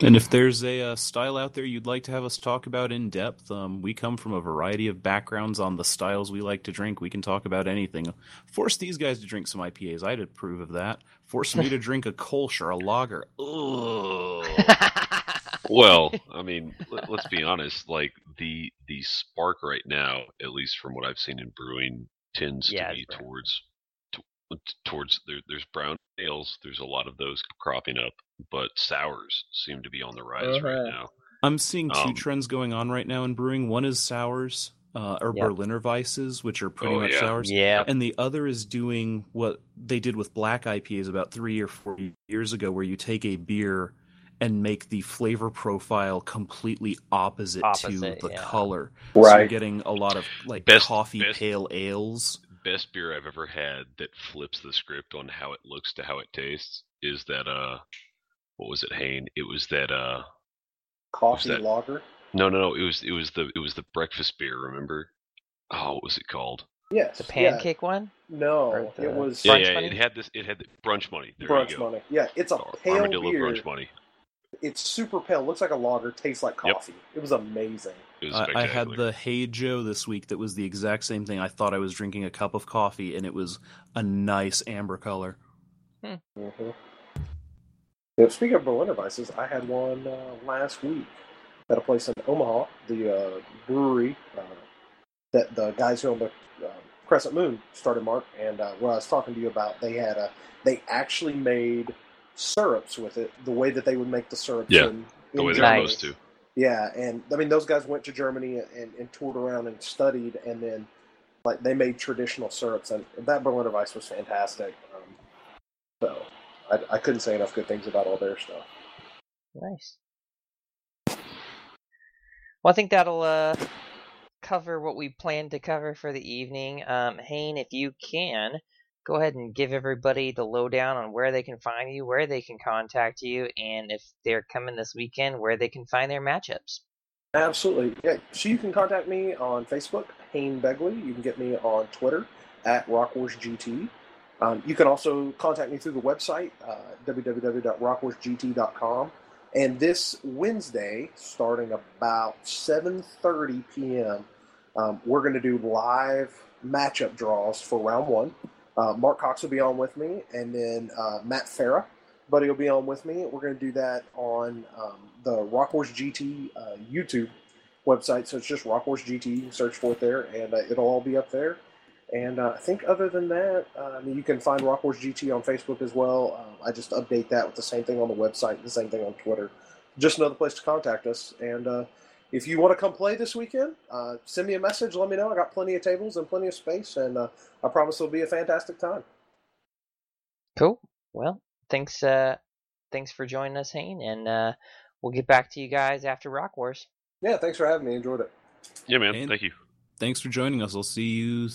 And if there's a uh, style out there you'd like to have us talk about in depth, um, we come from a variety of backgrounds on the styles we like to drink. We can talk about anything. Force these guys to drink some IPAs. I'd approve of that. Force me to [laughs] drink a Kolsch or a lager. Ugh. [laughs] [laughs] Well, I mean, let, let's be honest. Like the the spark right now, at least from what I've seen in brewing, tends Yeah, to be brown. towards t- towards there, there's brown ales. There's a lot of those cropping up, but sours seem to be on the rise Uh-huh. right now. I'm seeing two Um, trends going on right now in brewing. One is sours, uh, or Yep. Berliner Weisses, which are pretty Oh, much yeah. sours. yeah, And the other is doing what they did with black IPAs about three or four years ago, where you take a beer and make the flavor profile completely opposite, Opposite, to the yeah. color. So you're Right. getting a lot of like Best- coffee best- pale ales. Best beer I've ever had that flips the script on how it looks to how it tastes is that uh, what was it, Hayne? It was that uh, Coffee that? lager. no, no, no. It was it was the it was the breakfast beer. Remember? Oh, what was it called? Yes. The yeah. pancake one? No, the- it was Yeah, Brunch yeah. money? It had this. It had the brunch money. There brunch you go. money. Yeah, it's a Ar- pale Armadillo beer. brunch money. It's super pale. Looks like a lager. Tastes like Yep. coffee. It was amazing. It was I, I had the Hey Joe this week that was the exact same thing. I thought I was drinking a cup of coffee, and it was a nice amber color. Mm-hmm. Yeah, speaking of Berliner Weisses, I had one uh, last week at a place in Omaha, the uh, brewery uh, that the guys who own the uh, Crescent Moon started, Mark, and uh, what I was talking to you about, they had a they actually made syrups with it, the way that they would make the syrups. Yeah, in, the in way they're supposed to. Yeah, and I mean those guys went to Germany and, and toured around and studied, and then like they made traditional syrups, and that Berliner Weiss was fantastic. Um, so I, I couldn't say enough good things about all their stuff. Nice. Well, I think that'll uh, cover what we planned to cover for the evening. Um, Hayne, if you can, go ahead and give everybody the lowdown on where they can find you, where they can contact you, and if they're coming this weekend, where they can find their matchups. Absolutely, yeah. So you can contact me on Facebook, Hayne Begley. You can get me on Twitter at RockWarsGT. Um, you can also contact me through the website, uh, www.rockwarsgt.com. And this Wednesday, starting about 7.30 p.m., um, we're going to do live matchup draws for round one. Uh, Mark Cox will be on with me, and then uh, Matt Farah, buddy, will be on with me. We're going to do that on um, the Rock Wars GT uh, YouTube website. So it's just Rock Wars GT. You can search for it there, and uh, it'll all be up there. And uh, I think other than that, uh, I mean, you can find Rock Wars GT on Facebook as well. Uh, I just update that with the same thing on the website, the same thing on Twitter. Just another place to contact us. And if you want to come play this weekend, uh, send me a message. Let me know. I got plenty of tables and plenty of space, and uh, I promise it'll be a fantastic time. Cool. Well, thanks. Uh, thanks for joining us, Hayne, and uh, we'll get back to you guys after Rock Wars. Yeah, thanks for having me. Enjoyed it. Yeah, man. And- Thank you. Thanks for joining us. I'll see you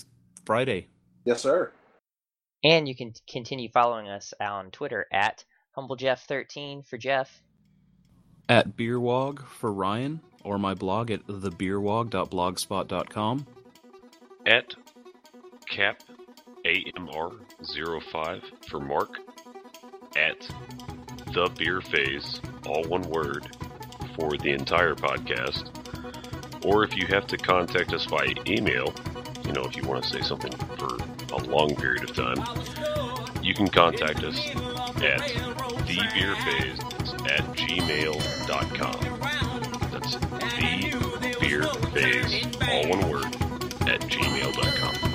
Friday. Yes, sir. And you can continue following us on Twitter at HumbleJeff13 for Jeff. At Beerwog for Ryan, or my blog at thebeerwog.blogspot.com. At Cap AMR05 for Mark. At The Beer Phase, all one word, for the entire podcast. Or if you have to contact us by email, you know, if you want to say something for a long period of time, you can contact us at thebeerphase at gmail.com. Thebeerphase, all one word, at gmail.com.